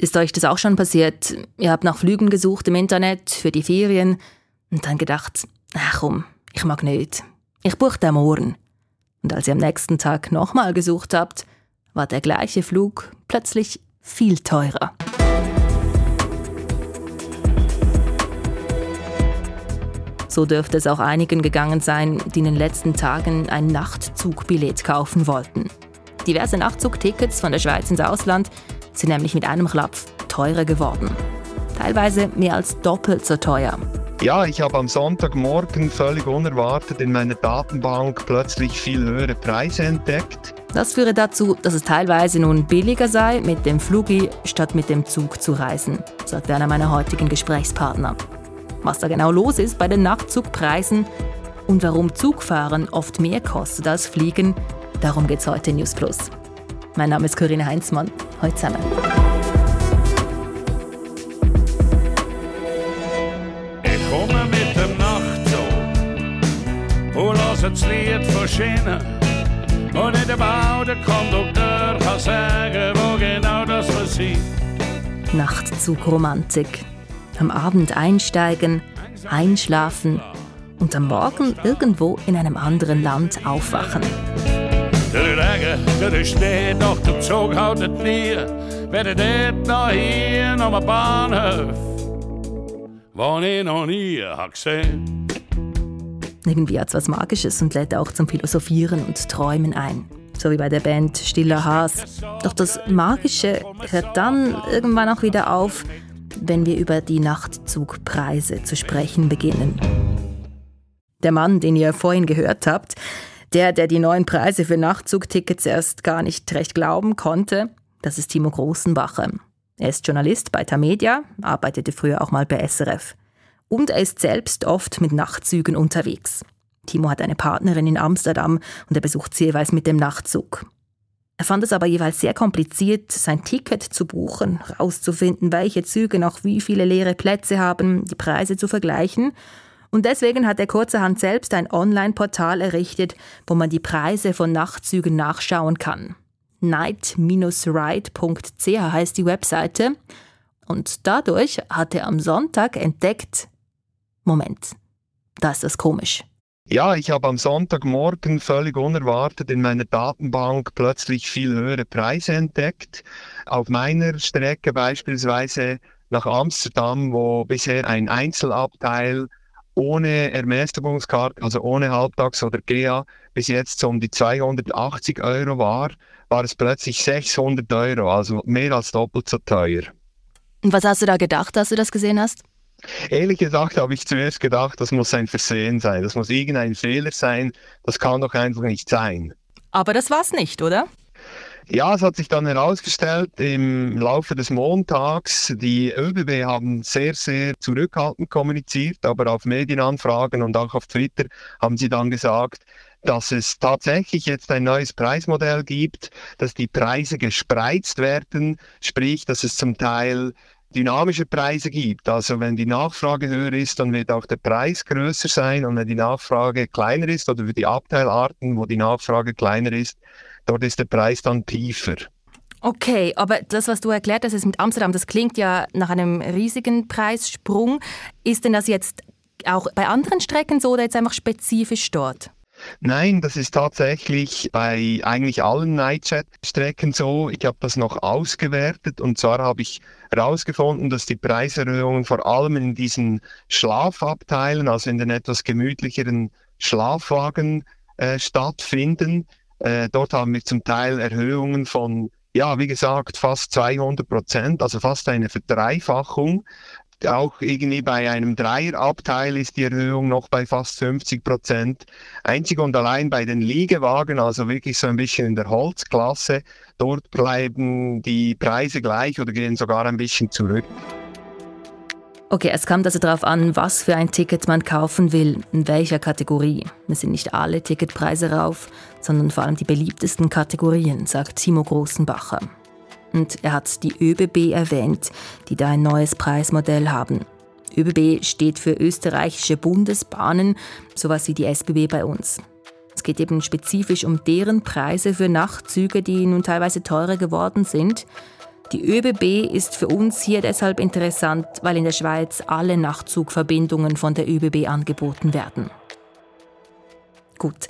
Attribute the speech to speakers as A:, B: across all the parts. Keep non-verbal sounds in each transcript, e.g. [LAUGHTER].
A: Ist euch das auch schon passiert? Ihr habt nach Flügen gesucht im Internet für die Ferien und dann gedacht, ach komm, ich mag nicht. Ich buche den morgen. Und als ihr am nächsten Tag nochmal gesucht habt, war der gleiche Flug plötzlich viel teurer. So dürfte es auch einigen gegangen sein, die in den letzten Tagen ein Nachtzugbillet kaufen wollten. Diverse Nachtzugtickets von der Schweiz ins Ausland sind nämlich mit einem Klapp teurer geworden. Teilweise mehr als doppelt so teuer.
B: Ja, ich habe am Sonntagmorgen völlig unerwartet in meiner Datenbank plötzlich viel höhere Preise entdeckt.
A: Das führe dazu, dass es teilweise nun billiger sei, mit dem Flugi statt mit dem Zug zu reisen, sagt einer meiner heutigen Gesprächspartner. Was da genau los ist bei den Nachtzugpreisen und warum Zugfahren oft mehr kostet als Fliegen, darum geht es heute in News Plus. Mein Name ist Corinne Heinzmann. Heute zusammen.
C: Ich komme mit dem Nachtzug und lasse das Lied von Schienen. Und in der Bau der Kondukteur kann sagen, wo genau das sind.
A: Nachtzug-Romantik. Am Abend einsteigen, einschlafen und am Morgen irgendwo in einem anderen Land aufwachen.
C: Der Regen, der Schnee, doch der Zug haltet nie. Weder dort noch hier noch am Bahnhof, wo ich noch nie hab gesehen.
A: Irgendwie hat es was Magisches und lädt auch zum Philosophieren und Träumen ein. So wie bei der Band Stiller Haas. Doch das Magische hört dann irgendwann auch wieder auf, wenn wir über die Nachtzugpreise zu sprechen beginnen. Der Mann, den ihr vorhin gehört habt, der, der die neuen Preise für Nachtzugtickets erst gar nicht recht glauben konnte, das ist Timo Großenbacher. Er ist Journalist bei Tamedia, arbeitete früher auch mal bei SRF. Und er ist selbst oft mit Nachtzügen unterwegs. Timo hat eine Partnerin in Amsterdam und er besucht sie jeweils mit dem Nachtzug. Er fand es aber jeweils sehr kompliziert, sein Ticket zu buchen, herauszufinden, welche Züge noch wie viele leere Plätze haben, die Preise zu vergleichen und deswegen hat er kurzerhand selbst ein Online-Portal errichtet, wo man die Preise von Nachtzügen nachschauen kann. night-ride.ch heißt die Webseite. Und dadurch hat er am Sonntag entdeckt, Moment, da ist das komisch.
B: Ja, ich habe am Sonntagmorgen völlig unerwartet in meiner Datenbank plötzlich viel höhere Preise entdeckt. Auf meiner Strecke beispielsweise nach Amsterdam, wo bisher ein Einzelabteil ohne Ermäßigungskarte, also ohne Halbtags oder GA, bis jetzt um die 280 Euro war, war es plötzlich 600 Euro, also mehr als doppelt so teuer.
A: Und was hast du da gedacht, als du das gesehen hast?
B: Ehrlich gesagt habe ich zuerst gedacht, das muss ein Versehen sein, das muss irgendein Fehler sein, das kann doch einfach nicht sein.
A: Aber das war es nicht, oder?
B: Ja, es hat sich dann herausgestellt im Laufe des Montags, die ÖBB haben sehr, sehr zurückhaltend kommuniziert, aber auf Medienanfragen und auch auf Twitter haben sie dann gesagt, dass es tatsächlich jetzt ein neues Preismodell gibt, dass die Preise gespreizt werden, sprich, dass es zum Teil dynamische Preise gibt. Also wenn die Nachfrage höher ist, dann wird auch der Preis größer sein und wenn die Nachfrage kleiner ist oder für die Abteilarten, wo die Nachfrage kleiner ist, dort ist der Preis dann tiefer.
A: Okay, aber das, was du erklärt hast, ist mit Amsterdam, das klingt ja nach einem riesigen Preissprung. Ist denn das jetzt auch bei anderen Strecken so oder jetzt einfach spezifisch dort?
B: Nein, das ist tatsächlich bei eigentlich allen Nightjet-Strecken so. Ich habe das noch ausgewertet und zwar habe ich herausgefunden, dass die Preiserhöhungen vor allem in diesen Schlafabteilen, also in den etwas gemütlicheren Schlafwagen äh, stattfinden. Äh, dort haben wir zum Teil Erhöhungen von, ja, wie gesagt, fast 200 Prozent, also fast eine Verdreifachung. Auch irgendwie bei einem Dreierabteil ist die Erhöhung noch bei fast 50 Prozent. Einzig und allein bei den Liegewagen, also wirklich so ein bisschen in der Holzklasse, dort bleiben die Preise gleich oder gehen sogar ein bisschen zurück.
A: Okay, es kommt also darauf an, was für ein Ticket man kaufen will, in welcher Kategorie. Es sind nicht alle Ticketpreise rauf, sondern vor allem die beliebtesten Kategorien, sagt Timo Großenbacher. Und er hat die ÖBB erwähnt, die da ein neues Preismodell haben. ÖBB steht für österreichische Bundesbahnen, sowas wie die SBB bei uns. Es geht eben spezifisch um deren Preise für Nachtzüge, die nun teilweise teurer geworden sind. Die ÖBB ist für uns hier deshalb interessant, weil in der Schweiz alle Nachtzugverbindungen von der ÖBB angeboten werden. Gut,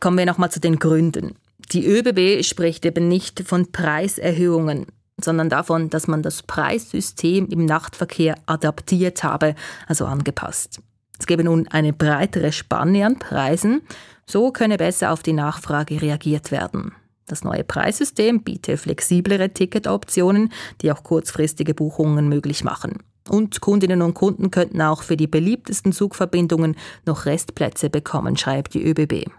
A: kommen wir nochmal zu den Gründen. Die ÖBB spricht eben nicht von Preiserhöhungen, sondern davon, dass man das Preissystem im Nachtverkehr adaptiert habe, also angepasst. Es gebe nun eine breitere Spanne an Preisen, so könne besser auf die Nachfrage reagiert werden. Das neue Preissystem biete flexiblere Ticketoptionen, die auch kurzfristige Buchungen möglich machen. Und Kundinnen und Kunden könnten auch für die beliebtesten Zugverbindungen noch Restplätze bekommen, schreibt die ÖBB.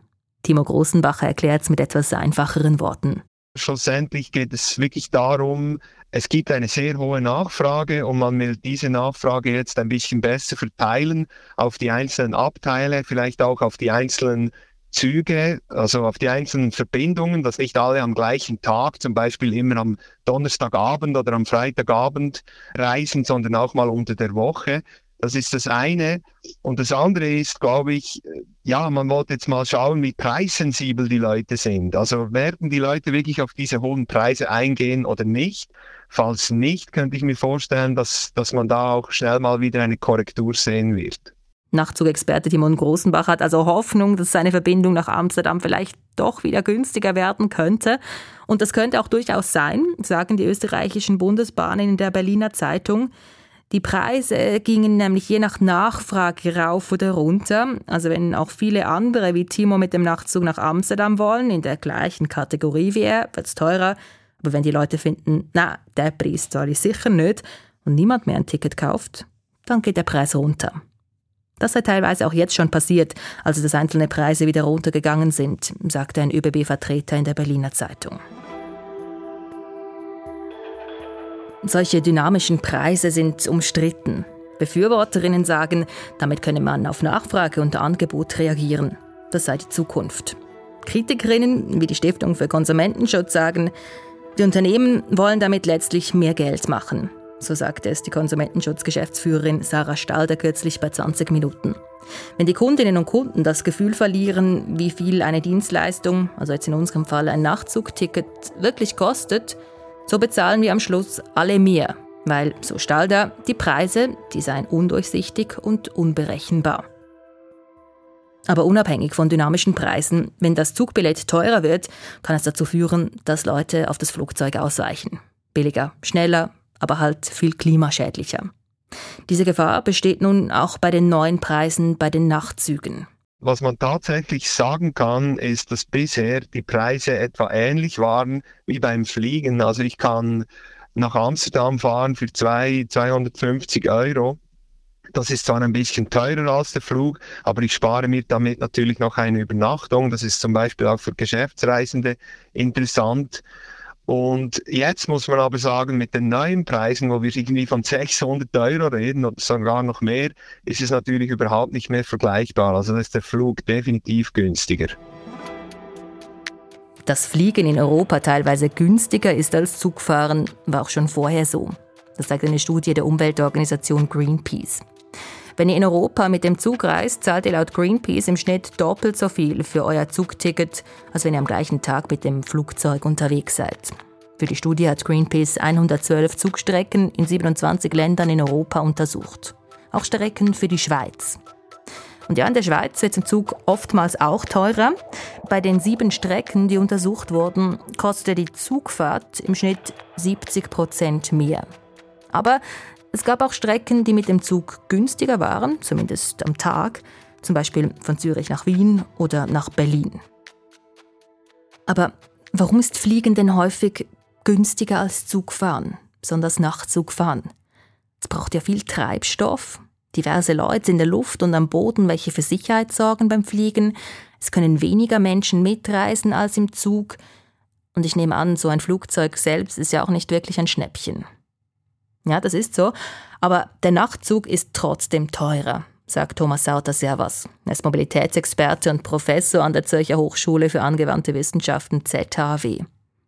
A: Timo Großenbacher erklärt es mit etwas einfacheren Worten.
B: Schlussendlich geht es wirklich darum, es gibt eine sehr hohe Nachfrage und man will diese Nachfrage jetzt ein bisschen besser verteilen auf die einzelnen Abteile, vielleicht auch auf die einzelnen Züge, also auf die einzelnen Verbindungen, dass nicht alle am gleichen Tag, zum Beispiel immer am Donnerstagabend oder am Freitagabend reisen, sondern auch mal unter der Woche. Das ist das eine. Und das andere ist, glaube ich, ja, man wollte jetzt mal schauen, wie preissensibel die Leute sind. Also werden die Leute wirklich auf diese hohen Preise eingehen oder nicht? Falls nicht, könnte ich mir vorstellen, dass, dass man da auch schnell mal wieder eine Korrektur sehen wird.
A: Nachtzugexperte Timon Großenbach hat also Hoffnung, dass seine Verbindung nach Amsterdam vielleicht doch wieder günstiger werden könnte. Und das könnte auch durchaus sein, sagen die österreichischen Bundesbahnen in der Berliner Zeitung. Die Preise gingen nämlich je nach Nachfrage rauf oder runter. Also wenn auch viele andere wie Timo mit dem Nachtzug nach Amsterdam wollen, in der gleichen Kategorie wie er, wird es teurer. Aber wenn die Leute finden, na, der Preis zahle ich sicher nicht und niemand mehr ein Ticket kauft, dann geht der Preis runter. Das sei teilweise auch jetzt schon passiert, also dass einzelne Preise wieder runtergegangen sind, sagte ein ÖBB-Vertreter in der Berliner Zeitung. Solche dynamischen Preise sind umstritten. Befürworterinnen sagen, damit könne man auf Nachfrage und Angebot reagieren. Das sei die Zukunft. Kritikerinnen wie die Stiftung für Konsumentenschutz sagen, die Unternehmen wollen damit letztlich mehr Geld machen. So sagte es die Konsumentenschutzgeschäftsführerin Sarah Stalder kürzlich bei 20 Minuten. Wenn die Kundinnen und Kunden das Gefühl verlieren, wie viel eine Dienstleistung, also jetzt in unserem Fall ein Nachtzugticket, wirklich kostet, so bezahlen wir am Schluss alle mehr, weil, so Stalder, die Preise, die seien undurchsichtig und unberechenbar. Aber unabhängig von dynamischen Preisen, wenn das Zugbillett teurer wird, kann es dazu führen, dass Leute auf das Flugzeug ausweichen. Billiger, schneller, aber halt viel klimaschädlicher. Diese Gefahr besteht nun auch bei den neuen Preisen bei den Nachtzügen.
B: Was man tatsächlich sagen kann, ist, dass bisher die Preise etwa ähnlich waren wie beim Fliegen. Also ich kann nach Amsterdam fahren für zwei, 250 Euro. Das ist zwar ein bisschen teurer als der Flug, aber ich spare mir damit natürlich noch eine Übernachtung. Das ist zum Beispiel auch für Geschäftsreisende interessant. Und jetzt muss man aber sagen, mit den neuen Preisen, wo wir irgendwie von 600 Euro reden oder sogar noch mehr, ist es natürlich überhaupt nicht mehr vergleichbar. Also ist der Flug definitiv günstiger.
A: Dass Fliegen in Europa teilweise günstiger ist als Zugfahren, war auch schon vorher so. Das sagt eine Studie der Umweltorganisation Greenpeace. Wenn ihr in Europa mit dem Zug reist, zahlt ihr laut Greenpeace im Schnitt doppelt so viel für euer Zugticket, als wenn ihr am gleichen Tag mit dem Flugzeug unterwegs seid. Für die Studie hat Greenpeace 112 Zugstrecken in 27 Ländern in Europa untersucht. Auch Strecken für die Schweiz. Und ja, in der Schweiz wird ein Zug oftmals auch teurer. Bei den sieben Strecken, die untersucht wurden, kostete die Zugfahrt im Schnitt 70 Prozent mehr. Aber es gab auch Strecken, die mit dem Zug günstiger waren, zumindest am Tag, zum Beispiel von Zürich nach Wien oder nach Berlin. Aber warum ist Fliegen denn häufig günstiger als Zugfahren, besonders Nachtzugfahren? Es braucht ja viel Treibstoff, diverse Leute in der Luft und am Boden, welche für Sicherheit sorgen beim Fliegen. Es können weniger Menschen mitreisen als im Zug. Und ich nehme an, so ein Flugzeug selbst ist ja auch nicht wirklich ein Schnäppchen. Ja, das ist so. Aber der Nachtzug ist trotzdem teurer, sagt Thomas Sauter Servas. Er ist Mobilitätsexperte und Professor an der Zürcher Hochschule für angewandte Wissenschaften ZHW.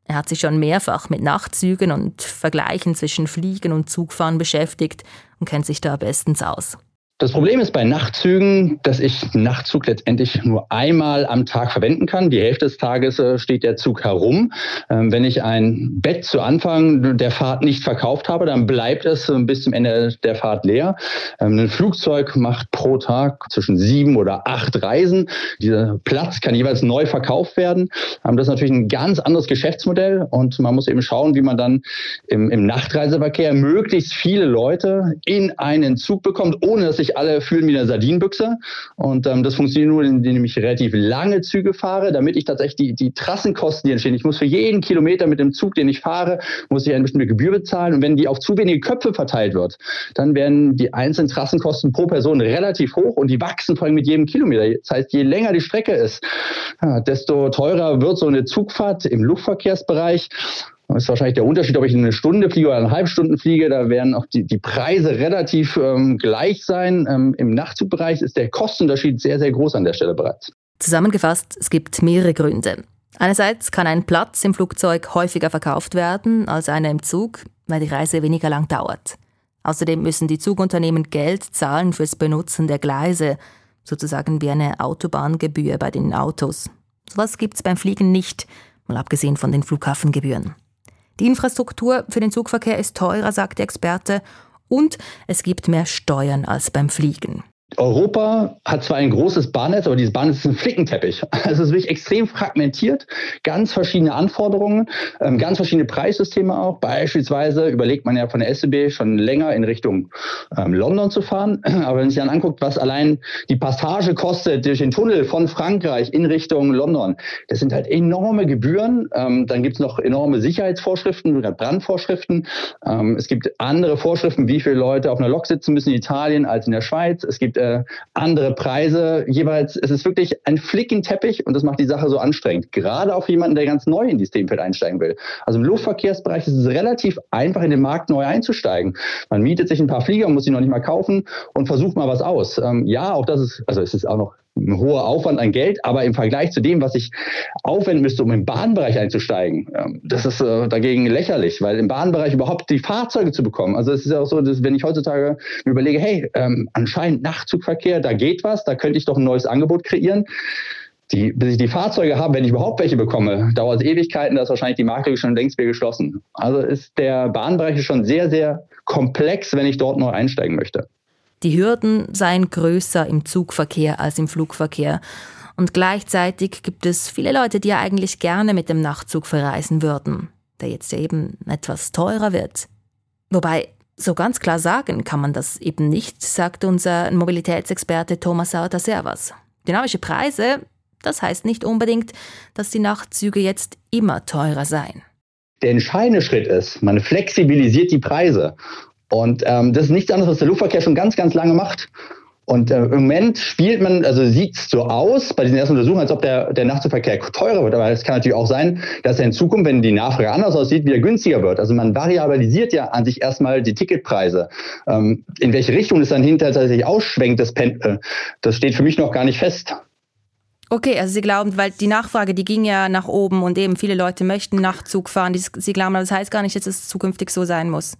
A: Er hat sich schon mehrfach mit Nachtzügen und Vergleichen zwischen Fliegen und Zugfahren beschäftigt und kennt sich da bestens aus.
D: Das Problem ist bei Nachtzügen, dass ich Nachtzug letztendlich nur einmal am Tag verwenden kann. Die Hälfte des Tages äh, steht der Zug herum. Ähm, wenn ich ein Bett zu Anfang der Fahrt nicht verkauft habe, dann bleibt es äh, bis zum Ende der Fahrt leer. Ähm, ein Flugzeug macht pro Tag zwischen sieben oder acht Reisen. Dieser Platz kann jeweils neu verkauft werden. Ähm, das ist natürlich ein ganz anderes Geschäftsmodell und man muss eben schauen, wie man dann im, im Nachtreiseverkehr möglichst viele Leute in einen Zug bekommt, ohne dass sich alle fühlen wie eine Sardinenbüchse. Und ähm, das funktioniert nur, indem ich relativ lange Züge fahre, damit ich tatsächlich die, die Trassenkosten, die entstehen. Ich muss für jeden Kilometer mit dem Zug, den ich fahre, muss ich eine bestimmte Gebühr bezahlen. Und wenn die auf zu wenige Köpfe verteilt wird, dann werden die einzelnen Trassenkosten pro Person relativ hoch und die wachsen vor allem mit jedem Kilometer. Das heißt, je länger die Strecke ist, desto teurer wird so eine Zugfahrt im Luftverkehrsbereich. Das ist wahrscheinlich der Unterschied, ob ich eine Stunde fliege oder eineinhalb Stunden fliege. Da werden auch die, die Preise relativ ähm, gleich sein. Ähm, Im Nachtzugbereich ist der Kostenunterschied sehr, sehr groß an der Stelle bereits.
A: Zusammengefasst, es gibt mehrere Gründe. Einerseits kann ein Platz im Flugzeug häufiger verkauft werden als einer im Zug, weil die Reise weniger lang dauert. Außerdem müssen die Zugunternehmen Geld zahlen fürs Benutzen der Gleise, sozusagen wie eine Autobahngebühr bei den Autos. Sowas gibt es beim Fliegen nicht, mal abgesehen von den Flughafengebühren. Die Infrastruktur für den Zugverkehr ist teurer, sagt der Experte, und es gibt mehr Steuern als beim Fliegen.
D: Europa hat zwar ein großes Bahnnetz, aber dieses Bahnnetz ist ein Flickenteppich. Also [LAUGHS] es ist wirklich extrem fragmentiert, ganz verschiedene Anforderungen, ähm, ganz verschiedene Preissysteme auch. Beispielsweise überlegt man ja von der SEB schon länger in Richtung ähm, London zu fahren. [CLEARS THROAT] Aber wenn man sich dann anguckt, was allein die Passage kostet durch den Tunnel von Frankreich in Richtung London, das sind halt enorme Gebühren. Ähm, dann gibt es noch enorme Sicherheitsvorschriften, Brandvorschriften. es gibt andere Vorschriften, wie viele Leute auf einer Lok sitzen müssen in Italien als in der Schweiz. Es gibt äh, andere Preise jeweils. Es ist wirklich ein Flickenteppich und das macht die Sache so anstrengend. Gerade auch für jemanden, der ganz neu in dieses Themenfeld einsteigen will. Also im Luftverkehrsbereich ist es relativ einfach, in den Markt neu einzusteigen. Man mietet sich ein paar Flieger, muss sie noch nicht mal kaufen und versucht mal was aus. Ähm, ja, auch das ist, also es ist auch noch ein hoher Aufwand an Geld, aber im Vergleich zu dem, was ich aufwenden müsste, um im Bahnbereich einzusteigen, ähm, das ist äh, dagegen lächerlich, weil im Bahnbereich überhaupt die Fahrzeuge zu bekommen. Also es ist ja auch so, dass wenn ich heutzutage mir überlege, hey, ähm, anscheinend Nachtzugverkehr, da geht was, da könnte ich doch ein neues Angebot kreieren. Die, bis ich die Fahrzeuge habe, wenn ich überhaupt welche bekomme, dauert es Ewigkeiten, da ist wahrscheinlich die Marke schon längst wieder geschlossen. Also ist der Bahnbereich schon sehr, sehr komplex, wenn ich dort neu einsteigen möchte.
A: Die Hürden seien größer im Zugverkehr als im Flugverkehr. Und gleichzeitig gibt es viele Leute, die ja eigentlich gerne mit dem Nachtzug verreisen würden, der jetzt eben etwas teurer wird. Wobei, so ganz klar sagen kann man das eben nicht, sagt unser Mobilitätsexperte Thomas Sauter-Servas. Dynamische Preise, das heißt nicht unbedingt, dass die Nachtzüge jetzt immer teurer seien.
D: Der entscheidende Schritt ist, man flexibilisiert die Preise. Und ähm, das ist nichts anderes, was der Luftverkehr schon ganz, ganz lange macht. Und äh, im Moment spielt man, also sieht es so aus bei diesen ersten Untersuchungen, als ob der, der Nachtzugverkehr teurer wird. Aber es kann natürlich auch sein, dass er in Zukunft, wenn die Nachfrage anders aussieht, wieder günstiger wird. Also man variabilisiert ja an sich erstmal die Ticketpreise. Ähm, in welche Richtung es dann hinterher tatsächlich ausschwenkt, das, Pen äh, das steht für mich noch gar nicht fest.
A: Okay, also Sie glauben, weil die Nachfrage, die ging ja nach oben und eben viele Leute möchten Nachtzug fahren. Sie glauben, das heißt gar nicht, dass es zukünftig so sein muss.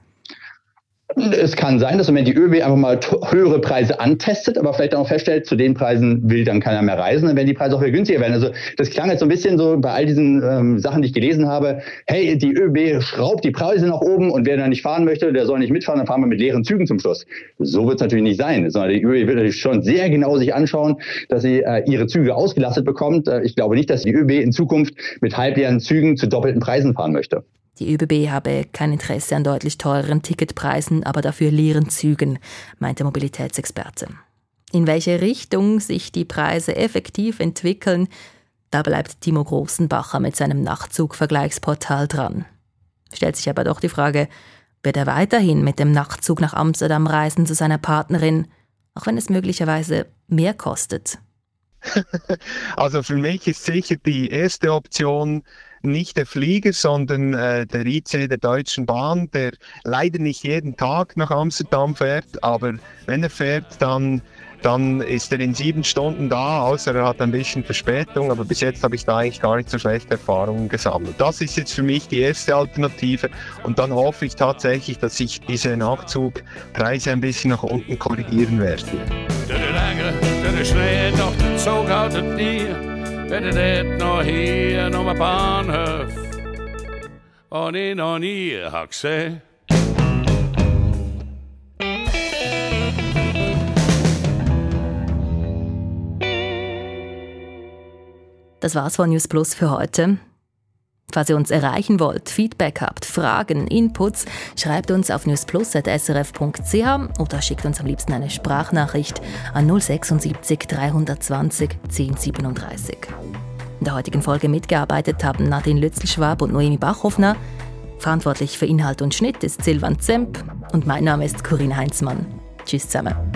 D: Es kann sein, dass wenn die ÖB einfach mal höhere Preise antestet, aber vielleicht auch feststellt, zu den Preisen will dann keiner mehr reisen, dann werden die Preise auch wieder günstiger werden. Also das klang jetzt so ein bisschen so bei all diesen ähm, Sachen, die ich gelesen habe, hey, die ÖB schraubt die Preise nach oben und wer da nicht fahren möchte, der soll nicht mitfahren, dann fahren wir mit leeren Zügen zum Schluss. So wird es natürlich nicht sein, sondern die ÖB wird natürlich schon sehr genau sich anschauen, dass sie äh, ihre Züge ausgelastet bekommt. Äh, ich glaube nicht, dass die ÖB in Zukunft mit halbleeren Zügen zu doppelten Preisen fahren möchte.
A: Die ÖBB habe kein Interesse an deutlich teureren Ticketpreisen, aber dafür leeren Zügen, meint der Mobilitätsexperte. In welche Richtung sich die Preise effektiv entwickeln, da bleibt Timo Großenbacher mit seinem Nachtzug-Vergleichsportal dran. Stellt sich aber doch die Frage, wird er weiterhin mit dem Nachtzug nach Amsterdam reisen zu seiner Partnerin, auch wenn es möglicherweise mehr kostet? [LAUGHS]
B: Also für mich ist sicher die erste Option nicht der Flieger, sondern äh, der IC der Deutschen Bahn, der leider nicht jeden Tag nach Amsterdam fährt, aber wenn er fährt, dann dann ist er in sieben Stunden da, außer er hat ein bisschen Verspätung, aber bis jetzt habe ich da eigentlich gar nicht so schlechte Erfahrungen gesammelt. Das ist jetzt für mich die erste Alternative und dann hoffe ich tatsächlich, dass sich diese Nachzugpreise ein bisschen nach unten korrigieren werden. Der Schnee doch den Zug wenn ihr nicht noch hier noch am Bahnhof, und ich noch nie habe gesehen.
A: Das war's von News Plus für heute. Falls ihr uns erreichen wollt, Feedback habt, Fragen, Inputs, schreibt uns auf newsplus.srf.ch oder schickt uns am liebsten eine Sprachnachricht an 076 320 1037. In der heutigen Folge mitgearbeitet haben Nadine Lützelschwab und Noemi Bachhoffner. Verantwortlich für Inhalt und Schnitt ist Silvan Zemp und mein Name ist Corinne Heinzmann. Tschüss zusammen.